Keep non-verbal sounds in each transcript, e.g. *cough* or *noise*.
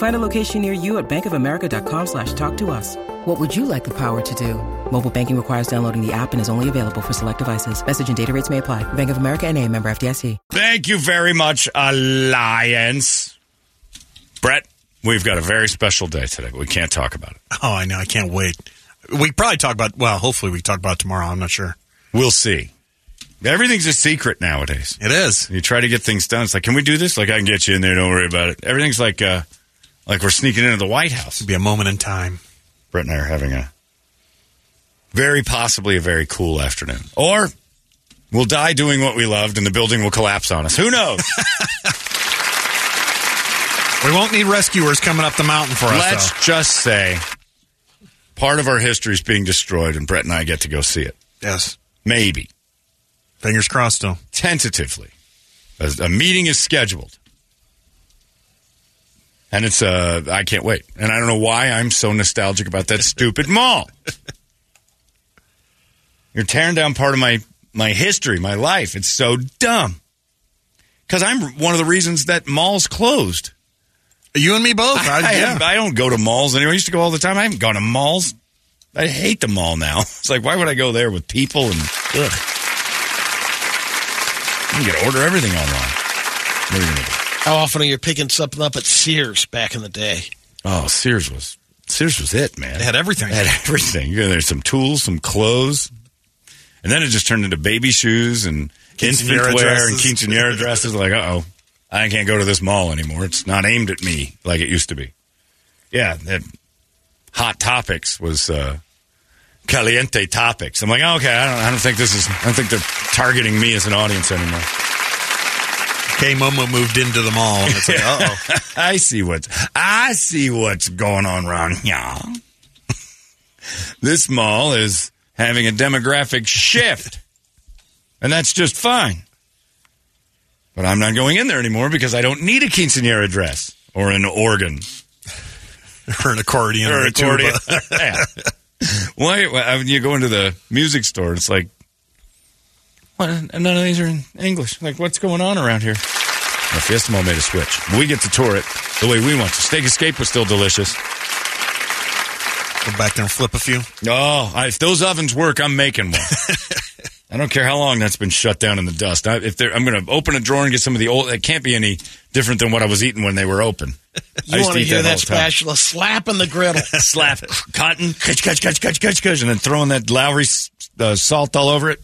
Find a location near you at bankofamerica.com slash talk to us. What would you like the power to do? Mobile banking requires downloading the app and is only available for select devices. Message and data rates may apply. Bank of America and a member FDIC. Thank you very much, Alliance. Brett, we've got a very special day today, but we can't talk about it. Oh, I know. I can't wait. We probably talk about. Well, hopefully we talk about it tomorrow. I'm not sure. We'll see. Everything's a secret nowadays. It is. You try to get things done. It's like, can we do this? Like, I can get you in there. Don't worry about it. Everything's like, uh, like we're sneaking into the White House. It'll be a moment in time. Brett and I are having a very possibly a very cool afternoon. Or we'll die doing what we loved and the building will collapse on us. Who knows? *laughs* We won't need rescuers coming up the mountain for us. Let's though. just say part of our history is being destroyed and Brett and I get to go see it. Yes. Maybe. Fingers crossed, though. Tentatively. A meeting is scheduled. And it's, uh, I can't wait. And I don't know why I'm so nostalgic about that stupid mall. You're tearing down part of my, my history, my life. It's so dumb. Because I'm one of the reasons that malls closed. You and me both. I, *laughs* I, yeah. I don't go to malls anymore. I used to go all the time. I haven't gone to malls. I hate the mall now. *laughs* It's like, why would I go there with people and ugh. You can order everything online. What are you gonna do? How often are you picking something up at Sears back in the day? Oh, Sears was Sears was it, man. They had everything. They had everything. You know, There's some tools, some clothes, and then it just turned into baby shoes and infant wear and quinceanera dresses. Like, uh oh, I can't go to this mall anymore. It's not aimed at me like it used to be. Yeah, that Hot Topics was uh, Caliente Topics. I'm like, oh, okay, I don't, I don't think this is. I don't think they're targeting me as an audience anymore. Momo moved into the mall. And it's like, oh. *laughs* I see what's I see what's going on around here. this mall is having a demographic shift. And that's just fine. But I'm not going in there anymore because I don't need a quinceanera dress or an organ *laughs* or an accordion. or a an accordion. tuba. *laughs* yeah. Why, why- when you go into the music store, it's like, what, none of these are in English. Like, what's going on around here? The Fiesta Mall made a switch. We get to tour it the way we want to. Steak Escape was still delicious. Go back there and flip a few. Oh, I, if those ovens work, I'm making one. *laughs* I don't care how long that's been shut down in the dust. I, if I'm going to open a drawer and get some of the old. It can't be any different than what I was eating when they were open. You want to eat hear all that the time. spatula slapping the griddle. *laughs* slap cotton, catch, catch, catch, catch, catch, catch, and then throwing that Lawry uh, salt all over it.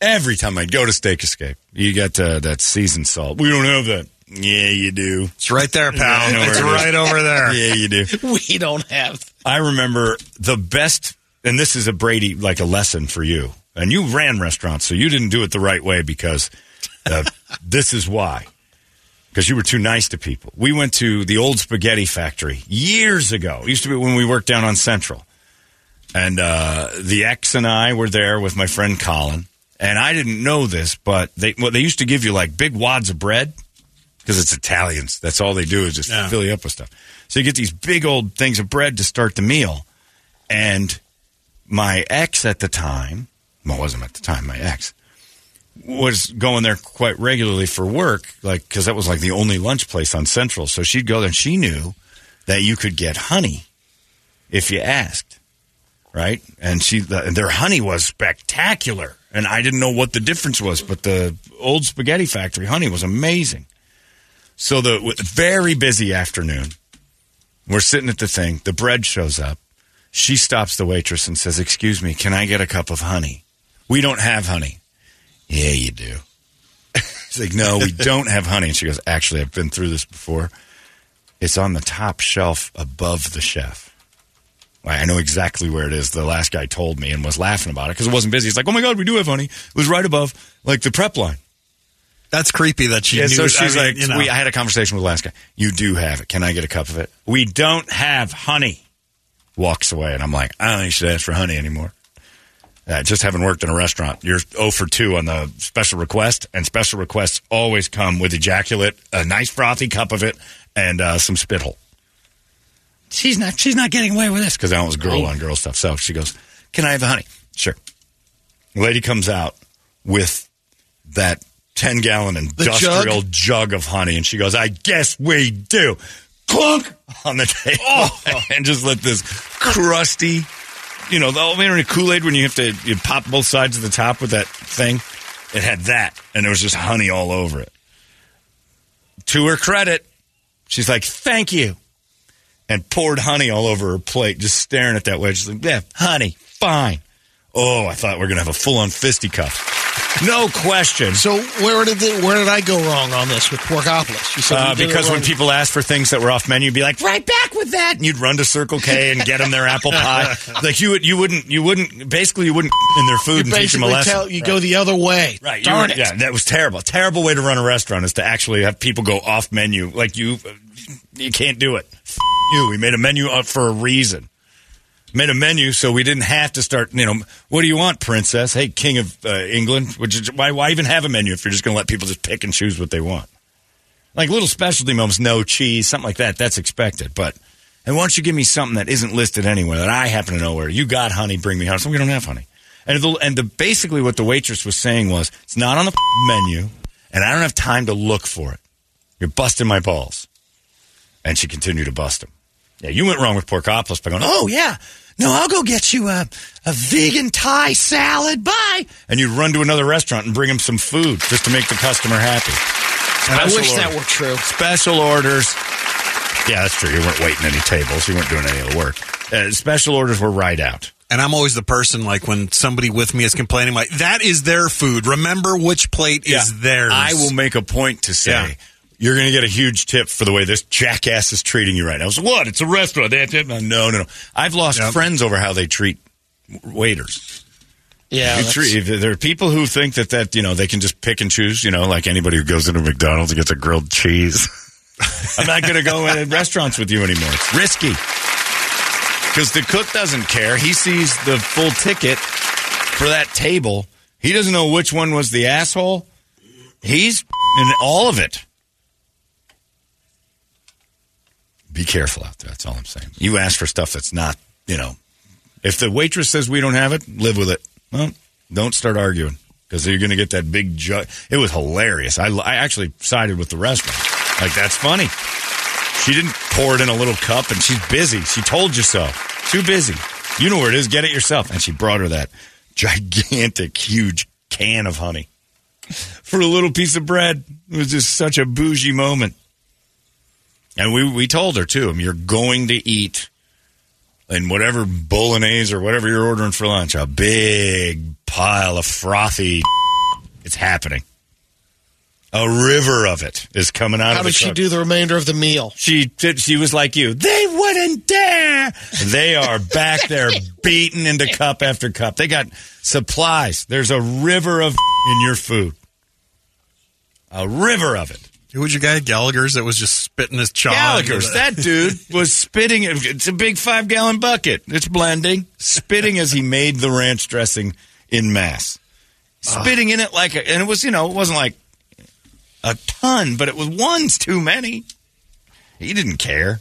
Every time I'd go to Steak Escape, you got uh, that seasoned salt. We don't have that. Yeah, you do. It's right there, pal. Yeah, it's where it is. right over there. Yeah, you do. *laughs* we don't have. I remember the best, and this is a Brady like a lesson for you. And you ran restaurants, so you didn't do it the right way because uh, *laughs* this is why. Because you were too nice to people. We went to the old spaghetti factory years ago. It used to be when we worked down on Central. And uh, the ex and I were there with my friend Colin. And I didn't know this, but they well, they used to give you like big wads of bread because it's Italians. That's all they do is just Yeah. fill you up with stuff. So you get these big old things of bread to start the meal. And my ex at the time, well, it wasn't at the time, my ex, was going there quite regularly for work, like, because that was like the only lunch place on Central. So she'd go there and she knew that you could get honey if you asked, right? And she, the, their honey was spectacular. And I didn't know what the difference was, but the old spaghetti factory honey was amazing. So the very busy afternoon. We're sitting at the thing. The bread shows up. She stops the waitress and says, "Excuse me, can I get a cup of honey?" We don't have honey. Yeah, you do. *laughs* She's like, "No, we *laughs* don't have honey." And she goes, "Actually, I've been through this before. It's on the top shelf above the chef." I know exactly where it is. The last guy told me and was laughing about it because it wasn't busy. He's like, "Oh my god, we do have honey." It was right above like the prep line. That's creepy that she Yeah, knew. so she's I mean, like, you know. we, I had a conversation with the last guy. You do have it. Can I get a cup of it? We don't have honey. Walks away, and I'm like, I don't think you should ask for honey anymore. Uh, just having worked in a restaurant, you're 0 for 2 on the special request, and special requests always come with ejaculate, a nice frothy cup of it, and uh, some spittle. She's not. She's not getting away with this because that was girl on girl stuff. So she goes, "Can I have the honey?" Sure. The lady comes out with that 10 gallon industrial jug? of honey, and she goes, I guess we do. Clunk on the table. Oh. *laughs* and just let this crusty, you know, the old man in Kool Aid when you have to you pop both sides of the top with that thing. It had that, and there was just honey all over it. To her credit, she's like, Thank you. And poured honey all over her plate, just staring at that way. She's like, Yeah, honey, fine. Oh, I thought we are going to have a full on fisticuff. No question. So where did the, where did I go wrong on this with Porkopolis? You said Uh, because when people ask for things that were off menu, you'd be like, "Right back with that," and you'd run to Circle K and get them their apple pie. *laughs* Like you would, you wouldn't, you wouldn't. Basically, you wouldn't in their food you and teach them a lesson. tell you go the other way. Right, Darn it. Yeah, that was terrible. Terrible way to run a restaurant is to actually have people go off menu. Like you, you can't do it. We made a menu up for a reason. Made a menu so we didn't have to start. You know, what do you want, princess? Hey, king of uh, England. Which why, why even have a menu if you're just going to let people just pick and choose what they want? Like little specialty moments, no cheese, something like that. That's expected. But and once you give me something that isn't listed anywhere that I happen to know where you got honey, bring me honey. So we don't have honey. And the, and the basically what the waitress was saying was it's not on the menu, and I don't have time to look for it. You're busting my balls. And she continued to bust him. Yeah, you went wrong with Porkopolis by going, oh, yeah, no, I'll go get you a, a vegan Thai salad. Bye. And you'd run to another restaurant and bring him some food just to make the customer happy. I Special wish that were true. Special orders. Yeah, that's true. You weren't waiting any tables. You weren't doing any of the work. Uh, special orders were right out. And I'm always the person like when somebody with me is complaining, like that is their food. Remember which plate is theirs. I will make a point to say Yeah. You're going to get a huge tip for the way this jackass is treating you right now. So what? It's a restaurant. They have to no, no, no. I've lost Yep. friends over how they treat waiters. Yeah, You treat, there are people who think that that you know they can just pick and choose. You know, like anybody who goes into McDonald's and gets a grilled cheese. *laughs* I'm not going to go in restaurants with you anymore. It's risky because the cook doesn't care. He sees the full ticket for that table. He doesn't know which one was the asshole. He's in all of it. Be careful out there. That's all I'm saying. You ask for stuff that's not, you know, if the waitress says we don't have it, live with it. Well, don't start arguing because you're going to get that big jug. It was hilarious. I, I actually sided with the restaurant. Like, that's funny. She didn't pour it in a little cup and she's busy. She told you so. Too busy. You know where it is. Get it yourself. And she brought her that gigantic, huge can of honey for a little piece of bread. It was just such a bougie moment. And we, we told her, too, you're going to eat in whatever bolognese or whatever you're ordering for lunch, a big pile of frothy. *laughs* It's happening. A river of it is coming out How of the did she cook. do the remainder of the meal? She did, she was like you. They wouldn't dare. They are back *laughs* there beaten into cup after cup. They got supplies. There's a river of *laughs* in your food. A river of it. Who was your guy? Gallagher's that was just spitting his chaw. Gallagher's. That dude was spitting. It's a big five gallon bucket. It's blending. Spitting as he made the ranch dressing in mass. Spitting in it like, a, and it was, you know, it wasn't like a ton, but it was one's too many. He didn't care.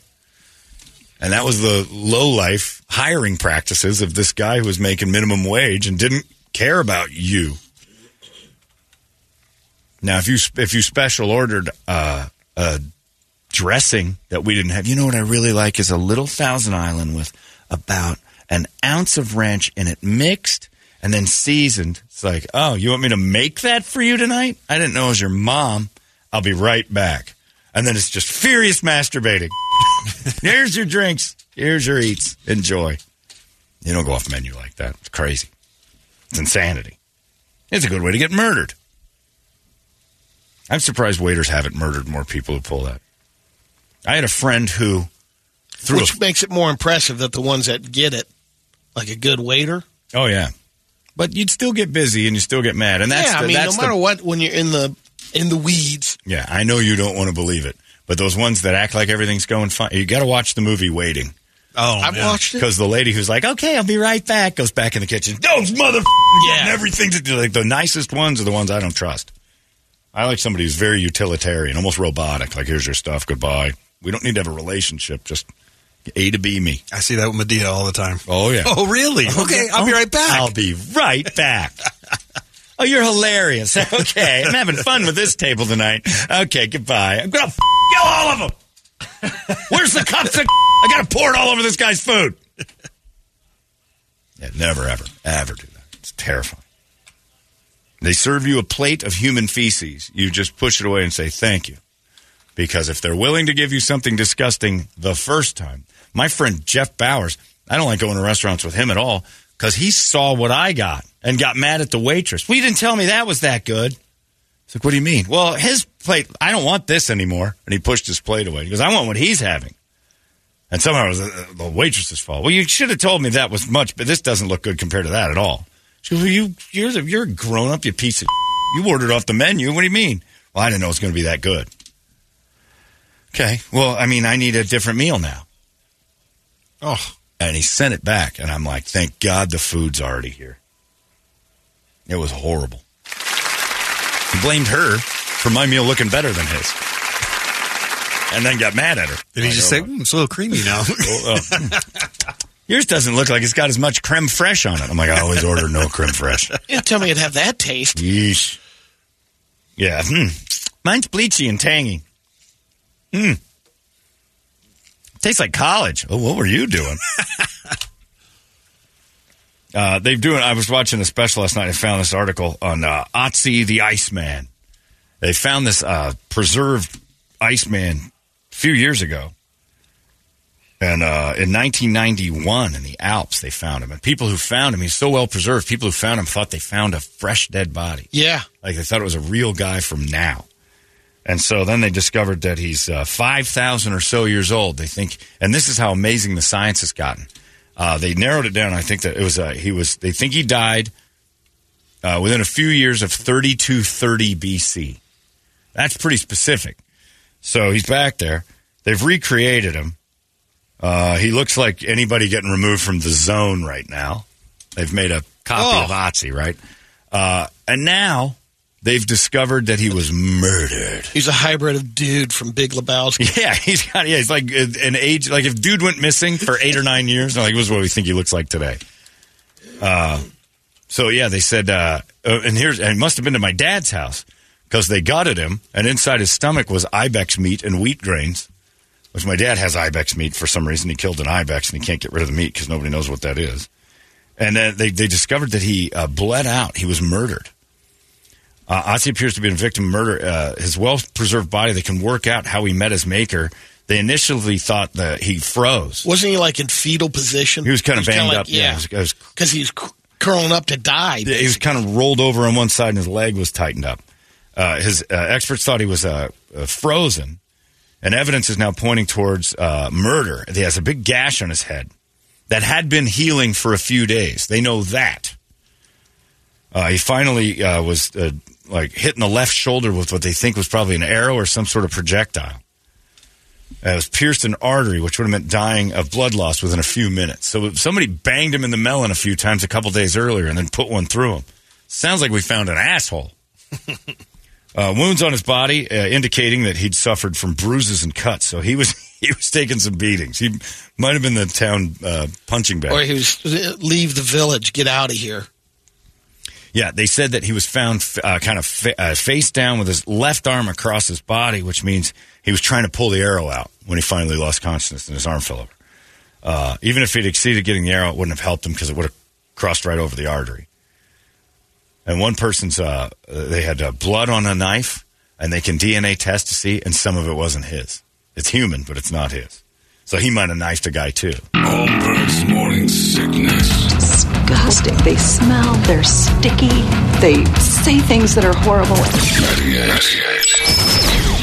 And that was the low life hiring practices of this guy who was making minimum wage and didn't care about you. Now, if you if you special ordered uh, a dressing that we didn't have, you know what I really like is a little Thousand Island with about an ounce of ranch in it, mixed and then seasoned. It's like, oh, you want me to make that for you tonight? I didn't know it was your mom. I'll be right back. And then it's just furious masturbating. *laughs* Here's your drinks. Here's your eats. Enjoy. You don't go off menu like that. It's crazy. It's insanity. It's a good way to get murdered. I'm surprised waiters haven't murdered more people who pull that. I had a friend who threw Which makes it more impressive that the ones that get it, like a good waiter. Oh yeah. But you'd still get busy and you still get mad. And that's yeah, the, I mean, no that's the- matter what, when you're in the in the weeds, Yeah, I know you don't want to believe it. But those ones that act like everything's going fine, you got to watch the movie Waiting. Oh, I've yeah. watched it. Because the lady who's like, okay, I'll be right back, goes back in the kitchen. Those mother Yeah. getting everything to do. Like the nicest ones are the ones I don't trust. I like somebody who's very utilitarian, almost robotic. Like, here's your stuff, goodbye. We don't need to have a relationship. Just A to B me. I see that with Medea all the time. Oh yeah. Oh, really? Oh, okay, I'll be oh, right back. I'll be right back. *laughs* oh, you're hilarious. *laughs* Okay, I'm having fun with this table tonight. Okay, goodbye. I'm gonna f- you all of them. Where's the cups? Of- *laughs* I gotta pour it all over this guy's food. Yeah, never, ever, ever do that. It's terrifying. They serve you a plate of human feces. You just push it away and say thank you. Because if they're willing to give you something disgusting the first time, my friend Jeff Bowers, I don't like going to restaurants with him at all because he saw what I got and got mad at the waitress. Well, you didn't tell me that was that good. It's like, what do you mean? Well, his plate, I don't want this anymore. And he pushed his plate away. He goes, I want what he's having. And somehow it was uh, the waitress's fault. Well, you should have told me that was much, but this doesn't look good compared to that at all. She goes, well, you, you're, the, you're a grown up, you piece of You ordered off the menu. What do you mean? Well, I didn't know it was going to be that good. Okay. Well, I mean, I need a different meal now. Oh, And he sent it back. And I'm like, thank God the food's already here. It was horrible. He blamed her for my meal looking better than his. And then got mad at her. did he just say, mm, it's a little creamy now? *laughs* oh, oh. Yours doesn't look like it's got as much creme fraiche on it. I'm like, I always order no creme fraiche. *laughs* you tell me it'd have that taste. Yeesh. Yeah. Hmm. Mine's bleachy and tangy. Hmm. Tastes like college. Oh, what were you doing? *laughs* uh, they've doing. I was watching a special last night. I found this article on uh, Otzi the Iceman. They found this uh, preserved Iceman a few years ago. And uh, in 1991, in the Alps, they found him. And people who found him, he's so well preserved. People who found him thought they found a fresh dead body. Yeah, Like they thought it was a real guy from now. And so then they discovered that he's uh, 5,000 or so years old. They think, and this is how amazing the science has gotten. Uh, they narrowed it down. I think that it was, uh, he was, they think he died uh, within a few years of 3230 BC. That's pretty specific. So he's back there. They've recreated him. Uh, he looks like anybody getting removed from the zone right now. They've made a copy Oh. of Otzi, right? Uh, and now they've discovered that he was murdered. he's a hybrid of dude from Big Lebowski. *laughs* Yeah, he's got. Yeah, he's like an age. Like if dude went missing for eight or nine years, like this is what we think he looks like today. Uh, so yeah, they said, uh, uh, and here's, and it must have been to my dad's house because they gutted him, and inside his stomach was ibex meat and wheat grains, which my dad has ibex meat for some reason. He killed an ibex and he can't get rid of the meat because nobody knows what that is. And then they they discovered that he uh, bled out. He was murdered. Uh, Ozzy appears to be a victim of murder. Uh, his well preserved body, they can work out how he met his maker. They initially thought that he froze. Wasn't he like in fetal position? He was kind of banged like- up. Yeah, Yeah, it was- because curling up to die. Yeah, he was kind of rolled over on one side and his leg was tightened up. Uh, his uh, experts thought he was uh, uh, frozen, and evidence is now pointing towards uh, murder. He has a big gash on his head that had been healing for a few days. They know that. Uh, he finally uh, was uh, like hitting the left shoulder with what they think was probably an arrow or some sort of projectile. Uh, it was pierced an artery, which would have meant dying of blood loss within a few minutes. So somebody banged him in the melon a few times a couple days earlier and then put one through him. Sounds like we found an asshole. *laughs* uh, wounds on his body uh, indicating that he'd suffered from bruises and cuts. So he was *laughs* he was taking some beatings. He might have been the town uh, punching bag. or he was leave the village, get out of here. Yeah, they said that he was found uh, kind of fa- uh, face down with his left arm across his body, which means he was trying to pull the arrow out when he finally lost consciousness and his arm fell over. Uh, even if he'd exceeded getting the arrow, it wouldn't have helped him because it would have crossed right over the artery. And one person's, uh, they had uh, blood on a knife, and they can DNA test to see, and some of it wasn't his. It's human, but it's not his. So he might have knifed a guy too. Holmberg's morning sickness. disgusting. They smell, they're sticky, they say things that are horrible. 98.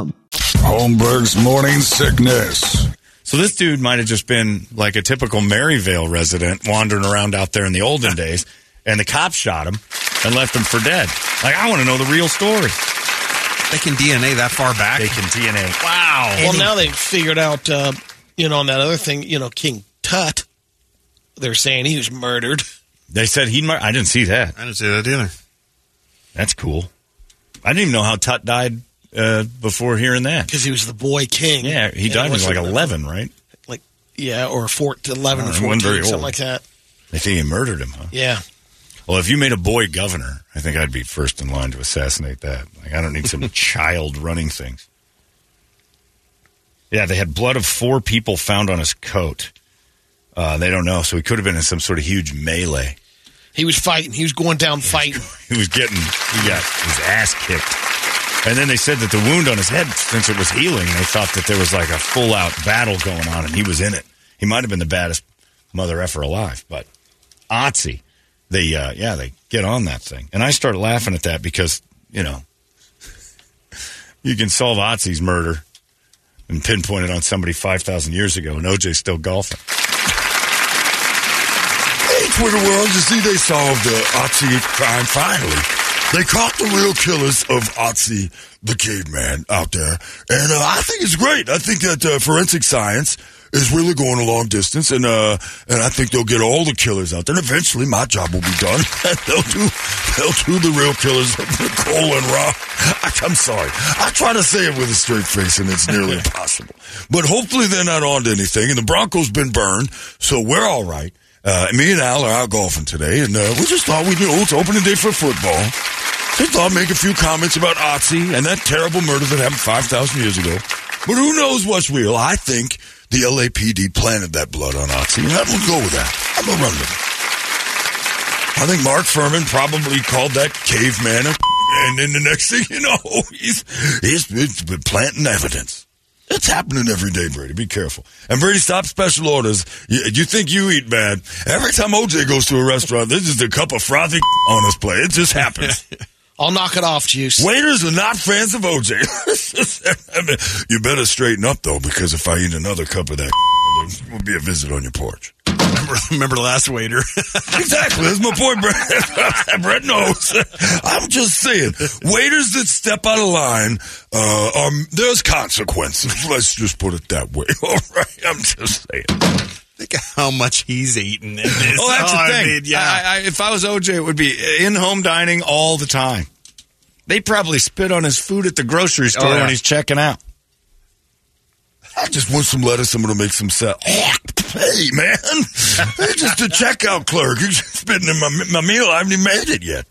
Holmberg's morning sickness. So this dude might have just been like a typical Maryvale resident wandering around out there in the olden *laughs* days, and the cops shot him and left him for dead. Like, I want to know the real story. They can DNA that far back. They can DNA. Wow. Well, now they've figured out, uh, you know, on that other thing, you know, King Tut. They're saying he was murdered. They said he. Mur- I didn't see that. I didn't see that either. That's cool. I didn't even know how Tut died uh, before hearing that. because he was the boy king. Yeah, he died when he was like eleven, right? Like, yeah, or four, 11 or he wasn't 14, very something old. like that. They think he murdered him, huh? Yeah. Well, if you made a boy governor, I think I'd be first in line to assassinate that. Like, I don't need some *laughs* child running things. Yeah, they had blood of four people found on his coat. Uh, they don't know, so he could have been in some sort of huge melee. He was fighting. He was going down fighting. *laughs* He was getting, he got his ass kicked. And then they said that the wound on his head, since it was healing, they thought that there was like a full out battle going on, and he was in it. He might have been the baddest mother effer alive, but Otzi, they, uh, yeah, they get on that thing. And I started laughing at that because, you know, *laughs* you can solve Otzi's murder and pinpoint it on somebody 5,000 years ago, and OJ's still golfing. Hey, Twitter world, you see they solved the Otzi crime finally. They caught the real killers of Otzi, the caveman, out there. And uh, I think it's great. I think that uh, forensic science is really going a long distance, and uh, and I think they'll get all the killers out there. And eventually, my job will be done. *laughs* they'll do they'll do the real killers of Nicole and Rob. *laughs* I, I'm sorry, I try to say it with a straight face, and it's nearly *laughs* impossible. But hopefully, they're not on to anything. And the Broncos been burned, so we're all right. Uh, me and Al are out golfing today, and uh, we just thought we knew it's opening day for football. So thought I'd make a few comments about Otzi and that terrible murder that happened 5,000 years ago. But who knows what's real? I think the LAPD planted that blood on Otzi, and going to go with that. I'm to run with it. I think Mark Fuhrman probably called that caveman a *laughs* and then the next thing you know, *laughs* he's, he's, he's planting evidence. It's happening every day, Brady. Be careful. And Brady, stop special orders. You, you think you eat bad. Every time OJ goes to a restaurant, there's just a cup of frothy *laughs* on his plate. It just happens. *laughs* I'll knock it off, Juice. Waiters are not fans of OJ. *laughs* I mean, you better straighten up, though, because if I eat another cup of that, there will be a visit on your porch. Remember, *laughs* remember the last waiter? *laughs* Exactly. That's my point, Brett. *laughs* Brett knows. I'm just saying, waiters that step out of line, uh, are, there's consequences. Let's just put it that way. All right. I'm just saying. Think of how much he's eaten in this. Oh, that's I the thing. mean, yeah. I, I, if I was OJ, it would be in home dining all the time. They probably spit on his food at the grocery store yeah. when he's checking out. I just want some lettuce. I'm going to make some salad. Oh, hey, man. Just a checkout clerk. You're just spitting in my, my meal. I haven't even made it yet.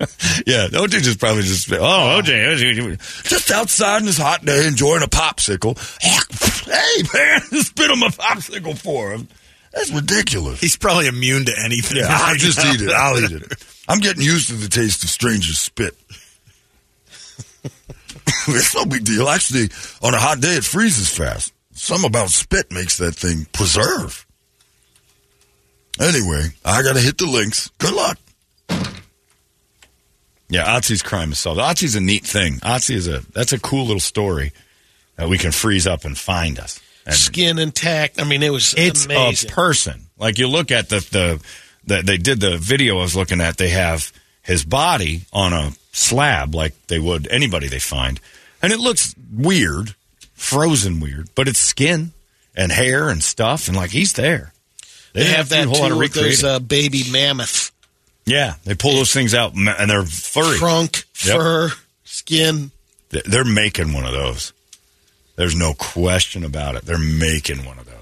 *laughs* Yeah, OJ just probably just spit. Oh, oh. OJ, OJ. Just outside on this hot day enjoying a popsicle. Oh, hey, man. *laughs* Spit on my popsicle for him. That's ridiculous. He's probably immune to anything. Yeah, I'll *laughs* just eat it. I'll eat it. I'm getting used to the taste of strangers' spit. *laughs* it's no big deal. Actually, on a hot day, it freezes fast. Some about spit makes that thing preserve. Anyway, I got to hit the links. Good luck. Yeah, Otzi's crime is solved. Otzi's a neat thing. Otzi is a that's a cool little story that we can freeze up and find us. And Skin intact. I mean, it was it's amazing. a person. Like you look at the, the the they did the video I was looking at. They have his body on a slab like they would anybody they find, and it looks weird, frozen weird, but it's skin and hair and stuff, and like he's there. they didn't have that whole lot of those uh, baby mammoth. Yeah, they pull those things out and they're furry. Trunk, Yep. fur, skin. They're making one of those. There's no question about it. They're making one of those.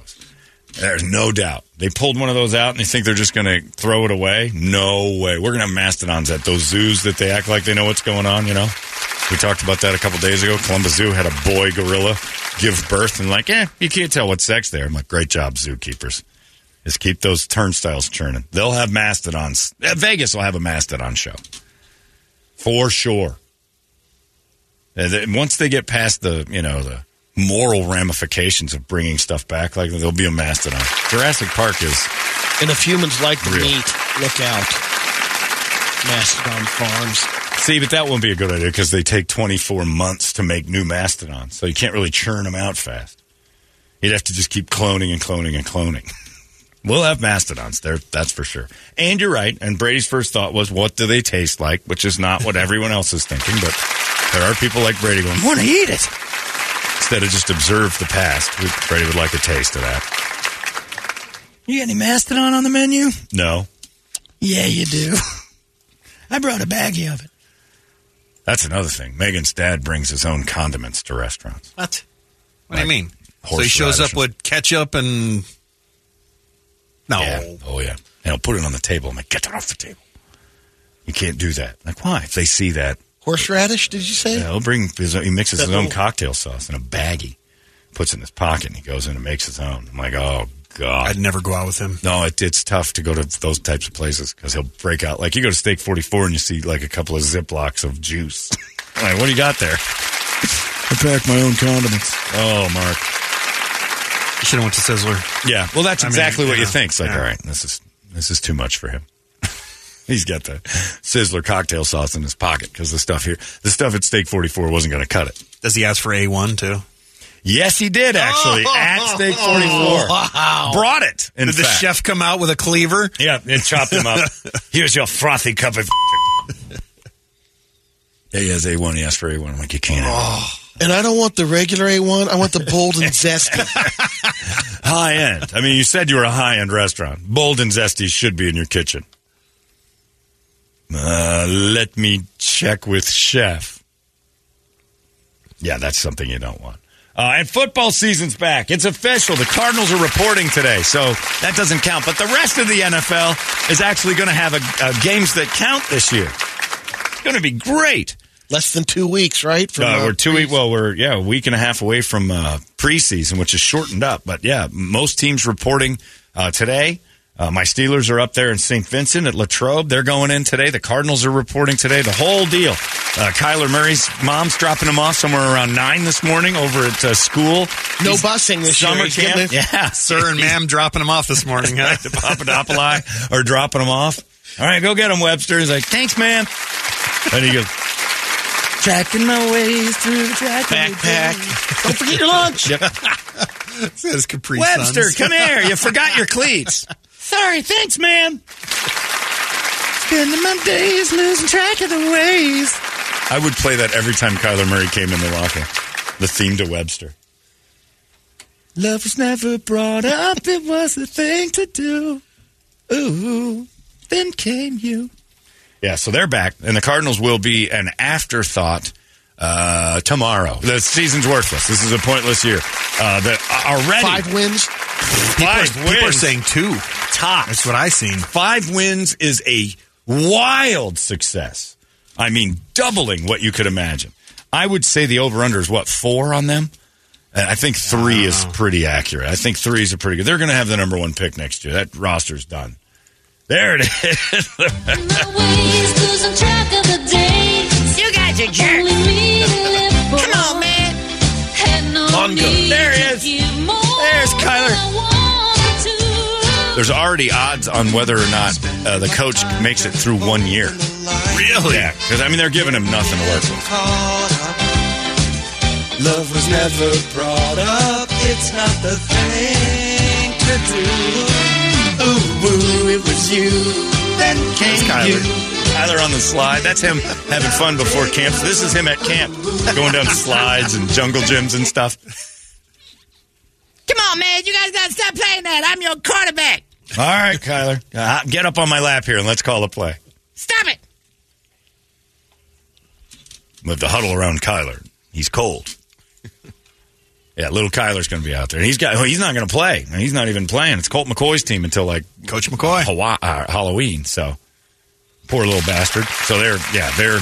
There's no doubt. They pulled one of those out and they think they're just going to throw it away. No way. We're going to have mastodons at those zoos that they act like they know what's going on, you know? We talked about that a couple days ago. Columbus Zoo had a boy gorilla give birth and like, eh, you can't tell what sex there. I'm like, great job, zookeepers. Just keep those turnstiles churning. They'll have mastodons. Uh, Vegas will have a mastodon show. For sure. And once they get past the, you know, the moral ramifications of bringing stuff back, like there'll be a mastodon. Jurassic Park is And if humans like the Real. meat, look out. Mastodon farms. See, but that won't be a good idea because they take 24 months to make new mastodons. So you can't really churn them out fast. You'd have to just keep cloning and cloning and cloning. *laughs* we'll have mastodons there, that's for sure. And you're right. And Brady's first thought was, what do they taste like? Which is not what everyone else is thinking. But there are people like Brady going, I want to eat it. Instead of just observe the past, we- Brady would like a taste of that. You got any mastodon on the menu? No. Yeah, you do. *laughs* I brought a baggie of it. That's another thing. Megan's dad brings his own condiments to restaurants. What? What do you mean? So he shows up with ketchup and. No. Yeah. Oh, yeah. And he'll put it on the table. I'm like, get that off the table. You can't do that. Like, why? If they see that, Horseradish, did you say? yeah, he'll bring his own, he mixes That his own cocktail sauce in a baggie, puts it in his pocket, and he goes in and makes his own. I'm like, oh, God. I'd never go out with him. No, it, it's tough to go to those types of places because he'll break out. Like you go to Steak 44 and you see like a couple of Ziplocs of juice. *laughs* like, what do you got there? I pack my own condiments. Oh, Mark. You should have went to Sizzler. Yeah, well, that's I mean, exactly what you think. It's like, yeah. all right, this is this is too much for him. He's got the Sizzler cocktail sauce in his pocket because the stuff here, the stuff at Steak 44 wasn't going to cut it. Does he ask for A1 too? Yes, he did actually oh! at Steak 44. *laughs* Wow. Brought it. In Did the fact. chef come out with a cleaver? Yeah, and chopped him up. *laughs* Here's your frothy cup of. *laughs* yeah, he has A1. He asked for A1. I'm like, you can't. it. Oh. And I don't want the regular A1. I want the bold and zesty. High end. I mean, you said you were a high end restaurant. Bold and zesty should be in your kitchen. Uh, let me check with chef. Yeah, that's something you don't want. Uh, and football season's back. It's official. The Cardinals are reporting today, so that doesn't count. But the rest of the NFL is actually going to have a, uh games that count this year. It's going to be great. Less than two weeks, right? From, Uh, uh, we're two week. Well, we're yeah a week and a half away from uh, preseason, which is shortened up. But yeah, most teams reporting uh, today. Uh, my Steelers are up there in St. Vincent at Latrobe. They're going in today. The Cardinals are reporting today. The whole deal. Uh, Kyler Murray's mom's dropping him off somewhere around nine this morning over at uh, school. No He's- busing this summer He's camp. *laughs* Yeah, Sir and ma'am dropping him off this morning. Huh? the *laughs* Papadopoli are dropping him off. All right, go get him, Webster. He's like, thanks, ma'am. And he goes, tracking my ways through the track. Backpack. Don't forget your lunch. Yep. *laughs* Says Capri Webster, Suns. come here. You forgot your cleats. Sorry, thanks, man. Spending my days losing track of the ways. I would play that every time Kyler Murray came in the locker. The theme to Webster. Love was never brought up. It was the thing to do. Ooh, then came you. Yeah, so they're back, and the Cardinals will be an afterthought uh, tomorrow. The season's worthless. This is a pointless year. Uh, the, already Five wins. Five People are, people are wins. saying two. Top. That's what I seen. Five wins is a wild success. I mean, doubling what you could imagine. I would say the over under is what four on them. And I think three is pretty accurate. I think three is a pretty good. They're going to have the number one pick next year. That roster's done. There it is. *laughs* You guys are jerks. Come on, man. Mongo. There he is. There's Kyler. There's already odds on whether or not uh, the coach makes it through one year. Really? Yeah, because I mean they're giving him nothing to work with. Love was never brought up. It's not the thing to do. Ooh, ooh, it was you. Then came Kyler. you. Tyler on the slide. That's him having fun before camps. This is him at camp, going down slides and jungle gyms and stuff. Come on, man. You guys got to stop playing that. I'm your quarterback. All right, Kyler, uh, get up on my lap here and let's call a play. Stop it. with the huddle around Kyler. He's cold. yeah, little Kyler's going to be out there. He's got. well, He's not going to play. And he's not even playing. It's Colt McCoy's team until like Coach McCoy. Hawa- uh, Halloween. So poor little bastard. So they're yeah they're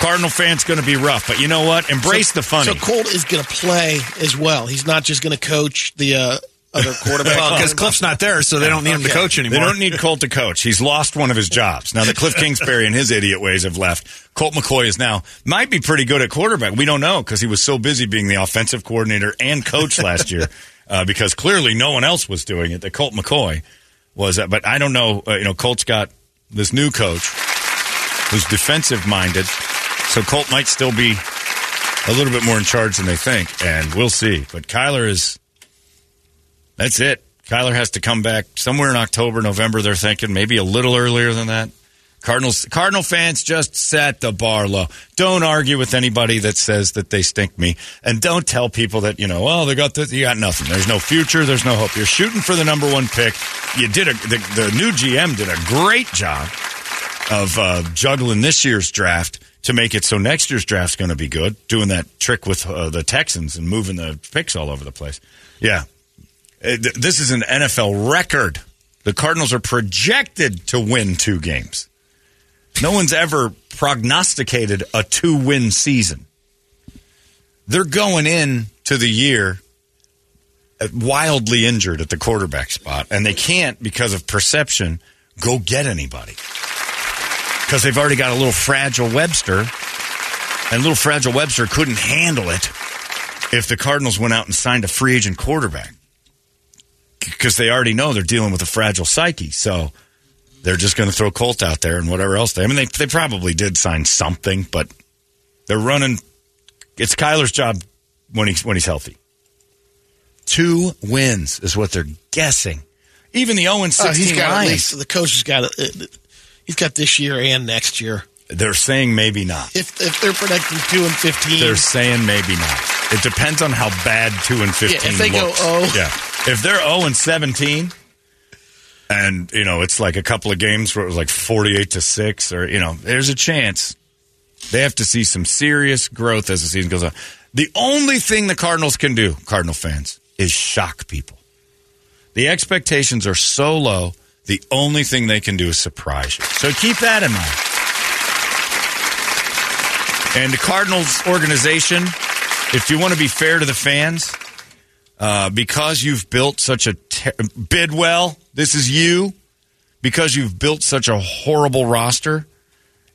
Cardinal fans going to be rough. But you know what? Embrace So- the funny. So Colt is going to play as well. He's not just going to coach the uh, other quarterback. Well, because Cliff's not there, so they don't need him to coach anymore. They don't need Colt to coach. He's lost one of his jobs. Now that Cliff Kingsbury and his idiot ways have left, Colt McCoy is now might be pretty good at quarterback. We don't know because he was so busy being the offensive coordinator and coach last year. *laughs* Uh, because clearly no one else was doing it. That Colt McCoy was that, but I don't know. Uh, you know, Colt's got this new coach who's defensive minded, so Colt might still be a little bit more in charge than they think, and we'll see. But Kyler is that's it. Kyler has to come back somewhere in October, November. They're thinking maybe a little earlier than that. Cardinals, Cardinal fans, just set the bar low. Don't argue with anybody that says that they stink me, and don't tell people that you know. Well, they got this. You got nothing. There's no future. There's no hope. You're shooting for the number one pick. You did a. The, the new GM did a great job of uh, juggling this year's draft to make it so next year's draft's going to be good. Doing that trick with uh, the Texans and moving the picks all over the place. Yeah, this is an NFL record. The Cardinals are projected to win two games. No one's ever prognosticated a two win season. They're going in to the year uh, wildly injured at the quarterback spot, and they can't, because of perception, go get anybody. Because they've already got a little fragile Webster, and little fragile Webster couldn't handle it if the Cardinals went out and signed a free agent quarterback because they already know they're dealing with a fragile psyche. So they're just going to throw Colt out there and whatever else they. I mean, they they probably did sign something, but they're running. It's Kyler's job when he's when he's healthy. Two wins is what they're guessing. Even the and Oh, sixteen he's got at least the coach has got uh, he's got this year and next year. They're saying maybe not. If if they're predicting two and fifteen, They're saying maybe not. It depends on how bad two and fifteen. Yeah, if they go looks. Oh. yeah. If they're zero and seventeen, and you know it's like a couple of games where it was like forty-eight to six, or you know, there's a chance they have to see some serious growth as the season goes on. The only thing the Cardinals can do, Cardinal fans, is shock people. The expectations are so low. The only thing they can do is surprise you. So keep that in mind. And the Cardinals organization, if you want to be fair to the fans, uh, because you've built such a ter- Bidwell, this is you. Because you've built such a horrible roster,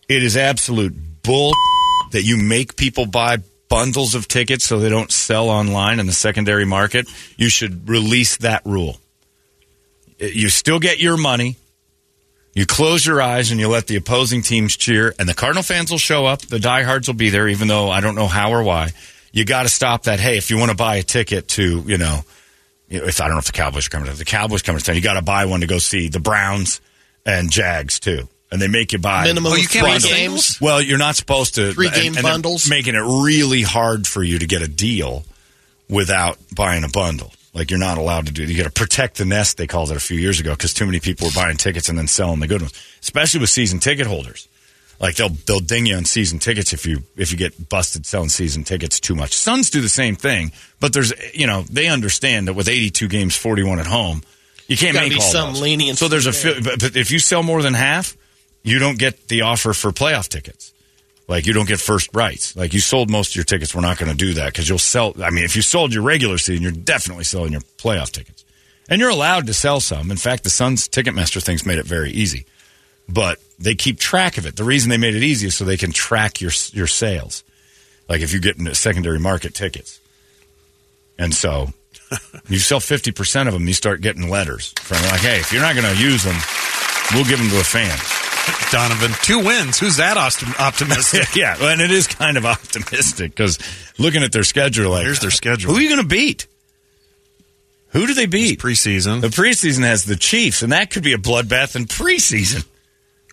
it is absolute bull that you make people buy bundles of tickets so they don't sell online in the secondary market. You should release that rule. You still get your money. You close your eyes and you let the opposing teams cheer, and the Cardinal fans will show up. The diehards will be there, even though I don't know how or why. You got to stop that. Hey, if you want to buy a ticket to, you know, if I don't know if the Cowboys are coming to the Cowboys coming to town, you got to buy one to go see the Browns and Jags too, and they make you buy minimum Oh, you can't three buy games. well, you're not supposed to Three and- game and they're bundles? making it really hard for you to get a deal without buying a bundle. Like you're not allowed to do. You got to protect the nest. They called it a few years ago because too many people were buying tickets and then selling the good ones, especially with season ticket holders. Like they'll they'll ding you on season tickets if you if you get busted selling season tickets too much. Suns do the same thing, but there's you know they understand that with 82 games, 41 at home, you can't make all some those. leniency So there's a there. few, but, but if you sell more than half, you don't get the offer for playoff tickets. Like you don't get first rights. Like you sold most of your tickets. We're not going to do that because you'll sell. I mean, if you sold your regular season, you're definitely selling your playoff tickets, and you're allowed to sell some. In fact, the Suns Ticketmaster thing's made it very easy, but they keep track of it. The reason they made it easy is so they can track your your sales. Like if you get into secondary market tickets, and so *laughs* you sell fifty percent of them, you start getting letters from like, hey, if you're not going to use them, we'll give them to the fans. Donovan, two wins. Who's that optim- optimistic? *laughs* yeah, and it is kind of optimistic because looking at their schedule, like Here's their schedule. Who are you going to beat? Who do they beat? preseason. The preseason has the Chiefs, and that could be a bloodbath in preseason.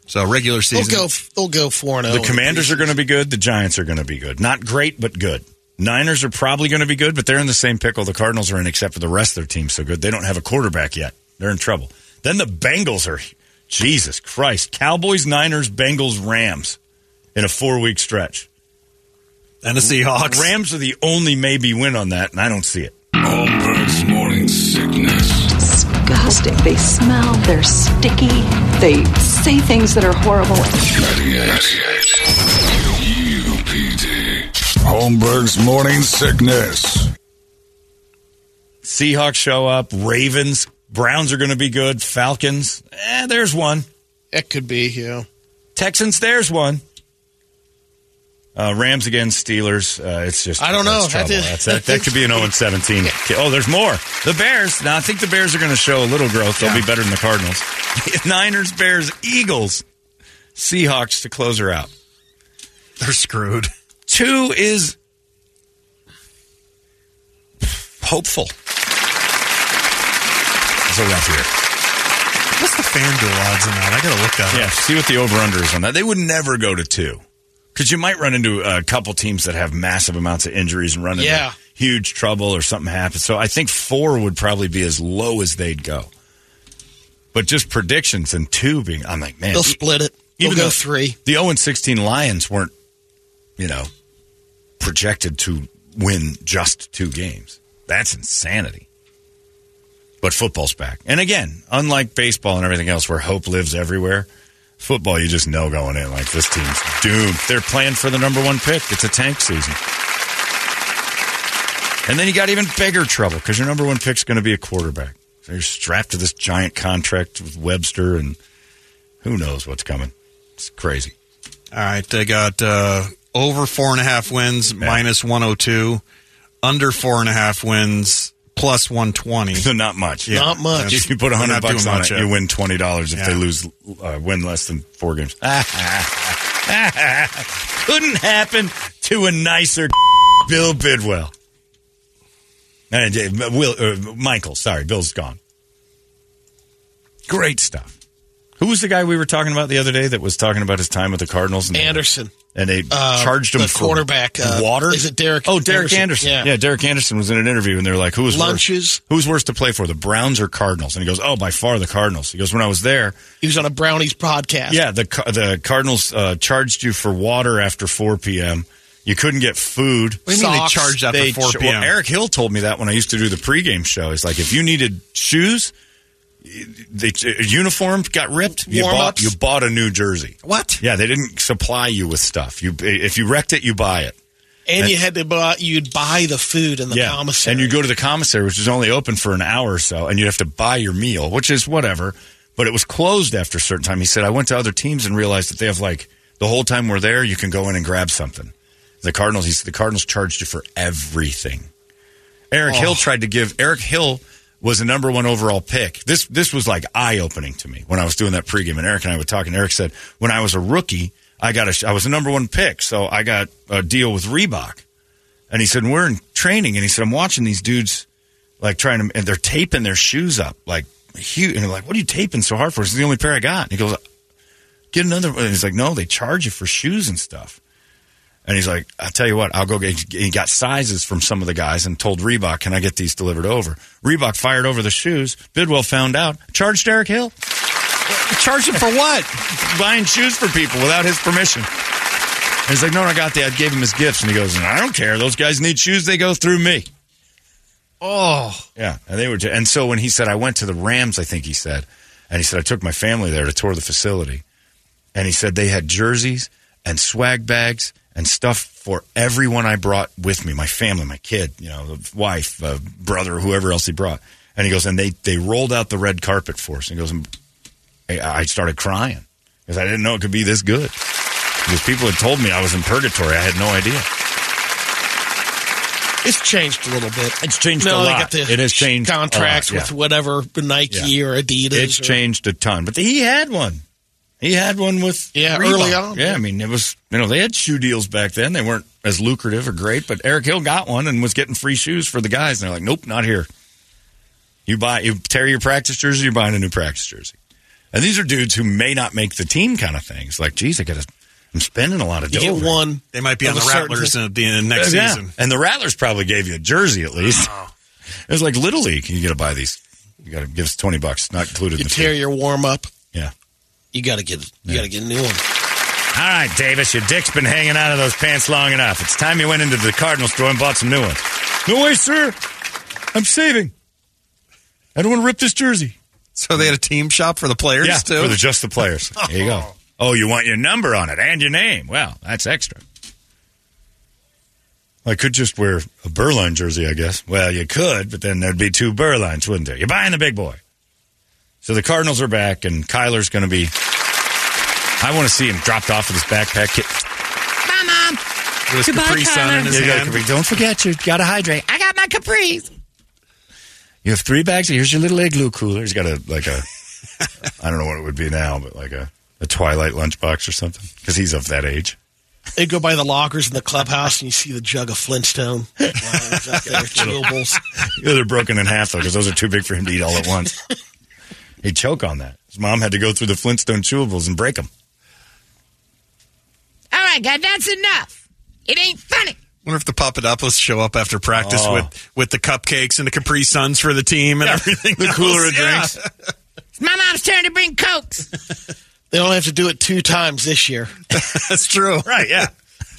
So regular They'll season. go. They'll go four and oh The. Commanders are going to be good. The Giants are going to be good. Not great, but good. Niners are probably going to be good, but they're in the same pickle the Cardinals are in, except for the rest of their team so good. They don't have a quarterback yet. They're in trouble. Then the Bengals are Jesus Christ. Cowboys, Niners, Bengals, Rams in a four week stretch. And the Seahawks. Rams are the only maybe win on that, and I don't see it. Holmberg's morning sickness. Disgusting. They smell, they're sticky, they say things that are horrible. 98. UPD. Holmberg's morning sickness. Seahawks show up, Ravens, Browns are going to be good, Falcons, eh, there's one. It could be, yeah. Texans, there's one. Uh, Rams against Steelers. Uh, it's just I don't know. That that, that could be an *laughs* 0 17. Oh, there's more. The Bears. Now I think the Bears are going to show a little growth. They'll be better than the Cardinals. *laughs* Niners, Bears, Eagles, Seahawks to close her out. They're screwed. Two is hopeful. It's a rough year. What's the FanDuel odds on that? I got to look that Yeah, up. see what the over under is on that. They would never go to two because you might run into a couple teams that have massive amounts of injuries and run into Yeah. huge trouble or something happens. So I think four would probably be as low as they'd go. But just predictions and two being, I'm like, man, They'll split it. They'll even go three. The 0 16 Lions weren't, you know, projected to win just two games. That's insanity. But football's back. And again, unlike baseball and everything else where hope lives everywhere, football, you just know going in like this team's doomed. They're playing for the number one pick. It's a tank season. And then you got even bigger trouble because your number one pick's going to be a quarterback. So you're strapped to this giant contract with Webster, and who knows what's coming. It's crazy. All right, they got uh, over four and a half wins, minus 102. Under four and a half wins, plus 120. So *laughs* not much. Yeah. Not much. If you put a hundred bucks on it, yet. you win twenty dollars if Yeah. they lose, uh, win less than four games. *laughs* Couldn't happen to a nicer *laughs* Bill Bidwill. And uh, Will uh, Michael, sorry, Bill's gone. Great stuff. Who was the guy we were talking about the other day that was talking about his time with the Cardinals? And they- Anderson. And they Uh, charged him the for quarterback, uh, water. is it Derek Oh, Derek Anderson? Anderson. Yeah. Yeah. Derek Anderson was in an interview, and they were like, "Who was Lunches. Worse? Who's worse to play for, the Browns or Cardinals?" And he goes, "Oh, by far the Cardinals." He goes, "When I was there, He was on a Brownies podcast. yeah, the the Cardinals uh, charged you for water after 4 p.m. You couldn't get food. What do you mean they Socks. charged after They 4 p.m.? Well, Eric Hill told me that when I used to do the pregame show. He's like, if you needed shoes, the uniform got ripped. You bought, you bought a new jersey. What? Yeah, they didn't supply you with stuff. You if you wrecked it, you buy it. And you had to buy, you'd buy the food in the commissary. And you go to the commissary, which is only open for an hour or so, and you'd have to buy your meal, which is whatever. But it was closed after a certain time. He said, I went to other teams and realized that they have like the whole time we're there, you can go in and grab something. The Cardinals, he said, the Cardinals charged you for everything. Eric oh. Hill tried to give Eric Hill was a number one overall pick. This this was like eye opening to me when I was doing that pregame. And Eric and I were talking. Eric said, when I was a rookie, I got I was a number one pick, so I got a deal with Reebok. And he said, we're in training, and he said, I'm watching these dudes like trying to, and they're taping their shoes up like huge. And they're like, what are you taping so hard for? It's the only pair I got. And he goes, get another. one. And he's like, no, they charge you for shoes and stuff. And he's like, I'll tell you what, I'll go get, he got sizes from some of the guys and told Reebok, can I get these delivered over? Reebok fired over the shoes. Bidwill found out, charged Derek Hill. Charged him for what? Buying shoes for people without his permission. And he's like, no, I got the, I gave him his gifts. And he goes, I don't care. Those guys need shoes. They go through me. oh, Yeah, and they were, and so when he said I went to the Rams, I think he said, and he said I took my family there to tour the facility, and he said they had jerseys and swag bags and stuff for everyone I brought with me, my family, my kid, you know, the wife, uh, brother, whoever else he brought, and he goes, and they they rolled out the red carpet for us, and he goes, and I I started crying because I didn't know it could be this good. Because people had told me I was in purgatory, I had no idea. it's changed a little bit. It's changed no, a lot. the It has changed a contracts lot, with whatever Nike Yeah. or Adidas. It's or- changed a ton, but he had one. He had one with Yeah, Reebok. early on. Yeah, I mean it was you know they had shoe deals back then. They weren't as lucrative or great, but Eric Hill got one and was getting free shoes for the guys. And they're like, nope, not here. You buy you tear your practice jersey, you're buying a new practice jersey. And these are dudes who may not make the team, kind of things. Like, geez, I got to. I'm spending a lot of You dough. get one. They might be on the Rattlers at the end of next uh, Yeah. season. And the Rattlers probably gave you a jersey at least. Oh. It was like Little League. You got to buy these. You got to give us twenty bucks, not included. You in the tear fee. your warm up. Yeah. You got to get you got to get a new one. All right, Davis, your dick's been hanging out of those pants long enough. It's time you went into the Cardinal store and bought some new ones. No way, sir. I'm saving. I don't want to rip this jersey. So they had a team shop for the players Yeah, too. for the, just the players. *laughs* There you go. Oh, you want your number on it and your name. Well, that's extra. I could just wear a Burline jersey, I guess. Well, you could, but then there'd be two Burlines, wouldn't there? You're buying the big boy. So the Cardinals are back, and Kyler's going to be. I want to see him dropped off with his backpack. Kit. Bye, Mom. With his Goodbye, Capri Sun in his You gotta hand. Don't forget, you got to hydrate. I got my capris. You have three bags. Here's your little igloo cooler. He's got a like a. *laughs* I don't know what it would be now, but like a, a Twilight lunchbox or something, because he's of that age. They go by the lockers in the clubhouse and you see the jug of Flintstone. *laughs* Wow, out there, chewables. Yeah, *laughs* they're broken in half though, because those are too big for him to eat all at once. He'd choke on that. His mom had to go through the Flintstone chewables and break them. All right, guys, that's enough. It ain't funny. wonder if the Papadopoulos show up after practice Oh. with, with the cupcakes and the Capri Suns for the team and everything. the cooler else. of Yeah. drinks. *laughs* It's my mom's turn to bring cokes. They only have to do it two times this year. *laughs* That's true. Right? Yeah.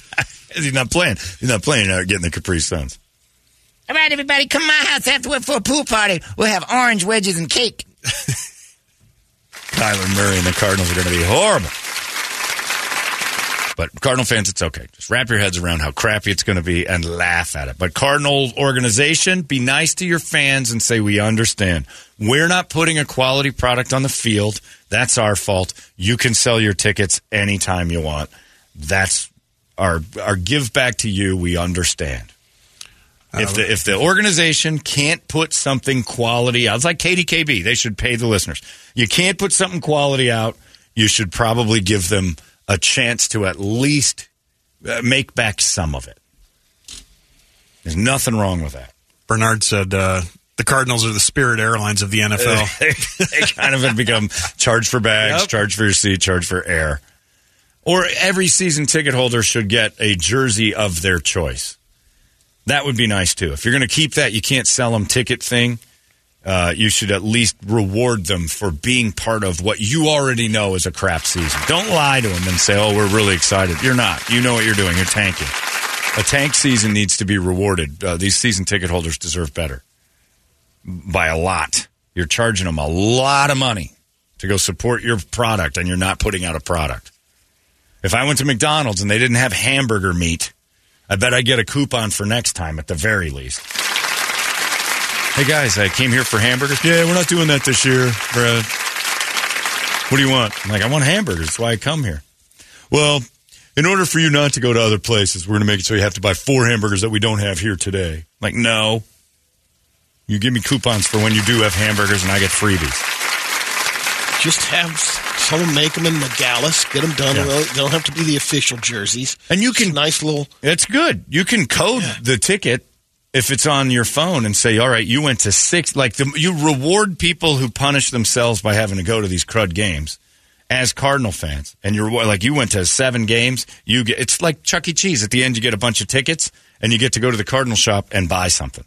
*laughs* he's not playing. He's not playing. Uh, getting the Capri Suns. All right, everybody, come to my house afterward for a pool party. We'll have orange wedges and cake. Kyler Murray and the Cardinals are going to be horrible. But Cardinal fans, it's okay. Just wrap your heads around how crappy it's going to be and laugh at it. But Cardinal organization, be nice to your fans and say, we understand. We're not putting a quality product on the field. That's our fault. You can sell your tickets anytime you want. That's our, our give back to you. We understand. If the if the organization can't put something quality out, it's like KDKB. They should pay the listeners. You can't put something quality out. You should probably give them a chance to at least uh, make back some of it. There's nothing wrong with that. Bernard said uh, the Cardinals are the Spirit Airlines of the *laughs* NFL. they kind of have become charge for bags, Yep. charge for your seat, charge for air. Or every season ticket holder should get a jersey of their choice. That would be nice too. If you're going to keep that, you can't sell them ticket thing. Uh, you should at least reward them for being part of what you already know is a crap season. Don't lie to them and say, "Oh, we're really excited." You're not. You know what you're doing. You're tanking. A tank season needs to be rewarded. Uh, these season ticket holders deserve better by a lot. You're charging them a lot of money to go support your product, and you're not putting out a product. If I went to McDonald's and they didn't have hamburger meat, I bet I'd get a coupon for next time at the very least. Hey guys, I came here for hamburgers. Yeah, we're not doing that this year, Brad. What do you want? I'm like, I want hamburgers. That's why I come here. Well, in order for you not to go to other places, we're going to make it so you have to buy four hamburgers that we don't have here today. Like, no. You give me coupons for when you do have hamburgers, and I get freebies. Just have someone make them in Nogales, get them done. Yeah. They don't have to be the official jerseys. And you can nice little. It's good. You can code the ticket if it's on your phone and say, "All right, you went to six. Like the, you reward people who punish themselves by having to go to these crud games. As Cardinal fans, and you're like you went to seven games, you get it's like Chuck E. Cheese. At the end, you get a bunch of tickets, and you get to go to the Cardinal shop and buy something.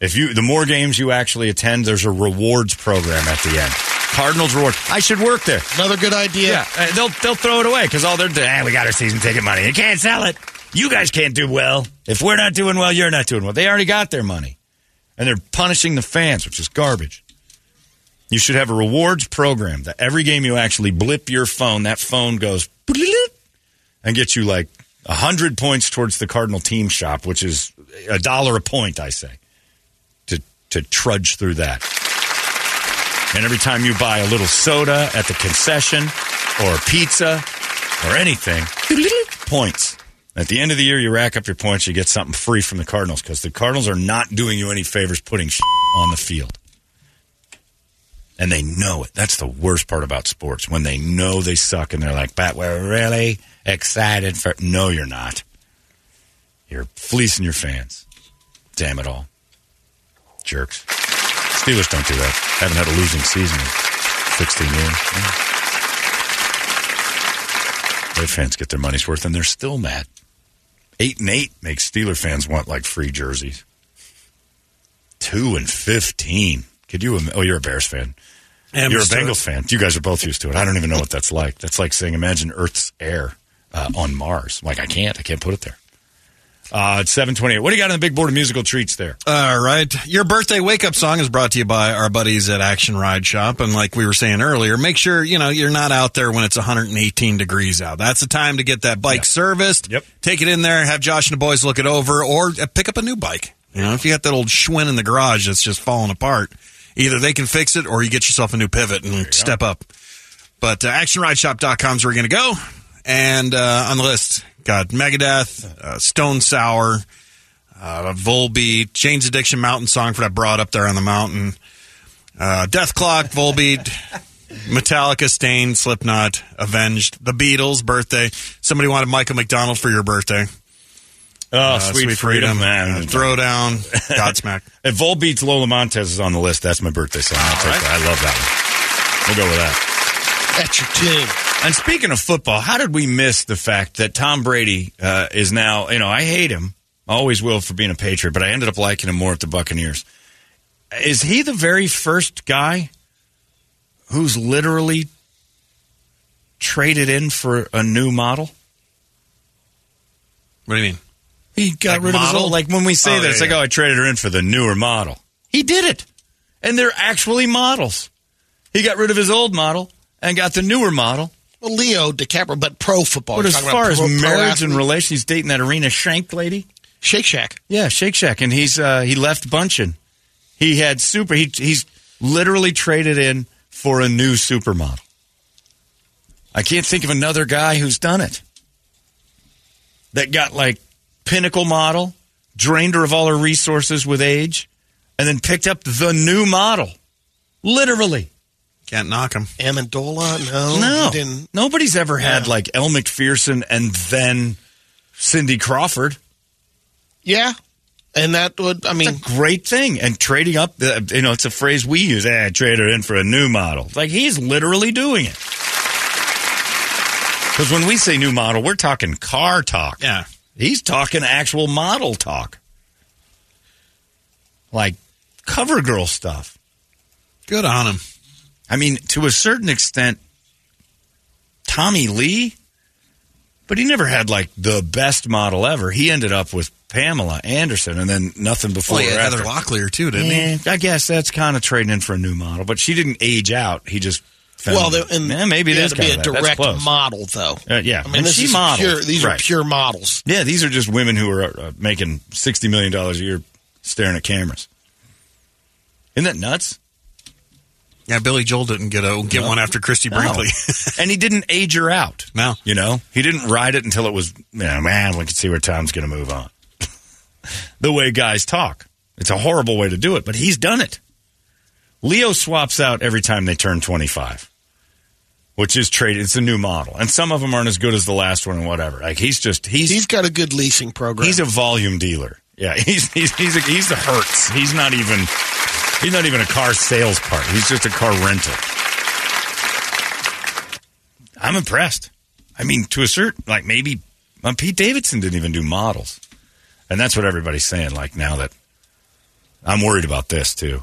If you the more games you actually attend, there's a rewards program at the end. Cardinals reward. I should work there. Another good idea. Yeah, uh, they'll they'll throw it away because all they're doing, "Ah, we got our season ticket money. You can't sell it. You guys can't do well. If we're not doing well, you're not doing well. They already got their money, and they're punishing the fans, which is garbage. You should have a rewards program that every game you actually blip your phone, that phone goes and gets you like a hundred points towards the Cardinal team shop, which is a dollar a point, I say, to to trudge through that. And every time you buy a little soda at the concession or pizza or anything, *laughs* points. At the end of the year, you rack up your points, you get something free from the Cardinals because the Cardinals are not doing you any favors putting *laughs* on the field. And they know it. That's the worst part about sports when they know they suck and they're like, but we're really excited for. No, you're not. You're fleecing your fans. Damn it all. Jerks. Steelers don't do that. Haven't had a losing season in 16 years. Yeah. Their fans get their money's worth, and they're still mad. Eight and eight makes Steeler fans want like free jerseys. Two and fifteen. Could you? Oh, you're a Bears fan. You're a Bengals fan. You guys are both used to it. I don't even know what that's like. That's like saying, imagine Earth's air uh, on Mars. Like, I can't. I can't put it there. Uh, it's 728. What do you got on the big board of musical treats there? All right. Your birthday wake up song is brought to you by our buddies at Action Ride Shop. And like we were saying earlier, make sure, you know, you're not out there when it's 118 degrees out. That's the time to get that bike serviced. Yep. Take it in there, have Josh and the boys look it over, or uh, pick up a new bike. You know, if you got that old Schwinn in the garage that's just falling apart, either they can fix it or you get yourself a new pivot and step up. But uh, actionrideshop.com is where you're going to go. And uh, on the list, got Megadeth, uh, Stone Sour, uh, Volbeat, Jane's Addiction Mountain Song for that broad up there on the mountain, uh, Dethklok, Volbeat, *laughs* Metallica, Staind, Slipknot, Avenged, The Beatles, birthday. Somebody wanted Michael McDonald for your birthday. Oh, Uh, sweet, freedom, man. Uh, Throwdown, *laughs* Godsmack. If Volbeat's Lola Montez is on the list, that's my birthday song. I'll take that. I love that one. We'll go with that. That's your team. And speaking of football, how did we miss the fact that Tom Brady uh, is now, you know, I hate him. I always will for being a Patriot, but I ended up liking him more at the Buccaneers. Is he the very first guy who's literally traded in for a new model? What do you mean? He got Like rid of his old. Like when we say Oh, that, it's yeah, like, oh, I traded her in for the newer model. He did it, and they're actually models. He got rid of his old model and got the newer model. Well, Leo DiCaprio, but pro football. But You're as far as pro- pro marriage and relations, he's dating that Irina Shayk lady. Shake Shack. Yeah, Shake Shack, and he's uh, he left Bündchen. He had super. He, he's literally traded in for a new supermodel. I can't think of another guy who's done it. That got like pinnacle model, drained her of all her resources with age, and then picked up the new model. Literally. Can't knock him. Amendola? No. No, didn't. nobody's ever had Yeah. like Elle Macpherson and then Cindy Crawford. Yeah. And that would, I mean, It's a great thing. And trading up, the, you know, it's a phrase we use. Eh, trade her in for a new model. Like he's literally doing it. Because when we say new model, we're talking car talk. Yeah. He's talking actual model talk. Like cover girl stuff. Good on him. I mean, to a certain extent, Tommy Lee, but he never had like the best model ever. He ended up with Pamela Anderson and then nothing before Well, or yeah. Heather Locklear too, didn't he? I guess that's kind of trading in for a new model, but she didn't age out. He just found, well, there- and Eh, maybe it to be a that. Direct model, though. Uh, yeah, I mean, and this is pure, these Right. are pure models. Yeah, these are just women who are uh, making sixty million dollars a year staring at cameras. Isn't that nuts? Yeah, Billy Joel didn't get a get No. one after Christie No. Brinkley. *laughs* and he didn't age her out. No. You know, he didn't ride it until it was, yeah, man, we can see where Tom's going to move on. *laughs* the way guys talk. It's a horrible way to do it, but he's done it. Leo swaps out every time they turn 25, which is traded. It's a new model. And some of them aren't as good as the last one and whatever. Like he's just, he's, He's got a good leasing program. he's a volume dealer. Yeah. *laughs* He's, he's, he's, a, he's a Hertz. He's not even, he's not even a car sales part. He's just a car rental. I'm impressed. I mean, to assert, like maybe uh, Pete Davidson didn't even do models, and that's what everybody's saying. Like now that I'm worried about this too.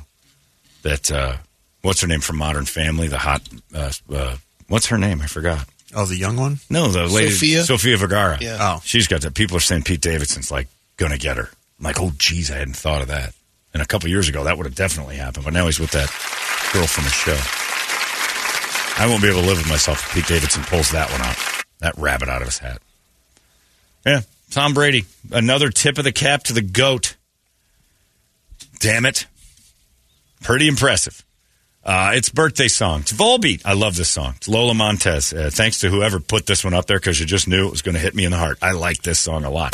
That uh, what's her name from Modern Family? The hot, uh, uh, what's her name? I forgot. oh, the young one. No, the lady Sofia? Sofia Vergara. Yeah. Oh. she's got that. People are saying Pete Davidson's like gonna get her. I'm like, oh, geez, I hadn't thought of that. And a couple years ago, that would have definitely happened. But now he's with that girl from the show. I won't be able to live with myself if Pete Davidson pulls that one out, that rabbit out of his hat. Yeah, Tom Brady, another tip of the cap to the goat. Damn it, pretty impressive. Uh, it's birthday song. It's Volbeat. I love this song. It's Lola Montez. Uh, thanks to whoever put this one up there because you just knew it was going to hit me in the heart. I like this song a lot.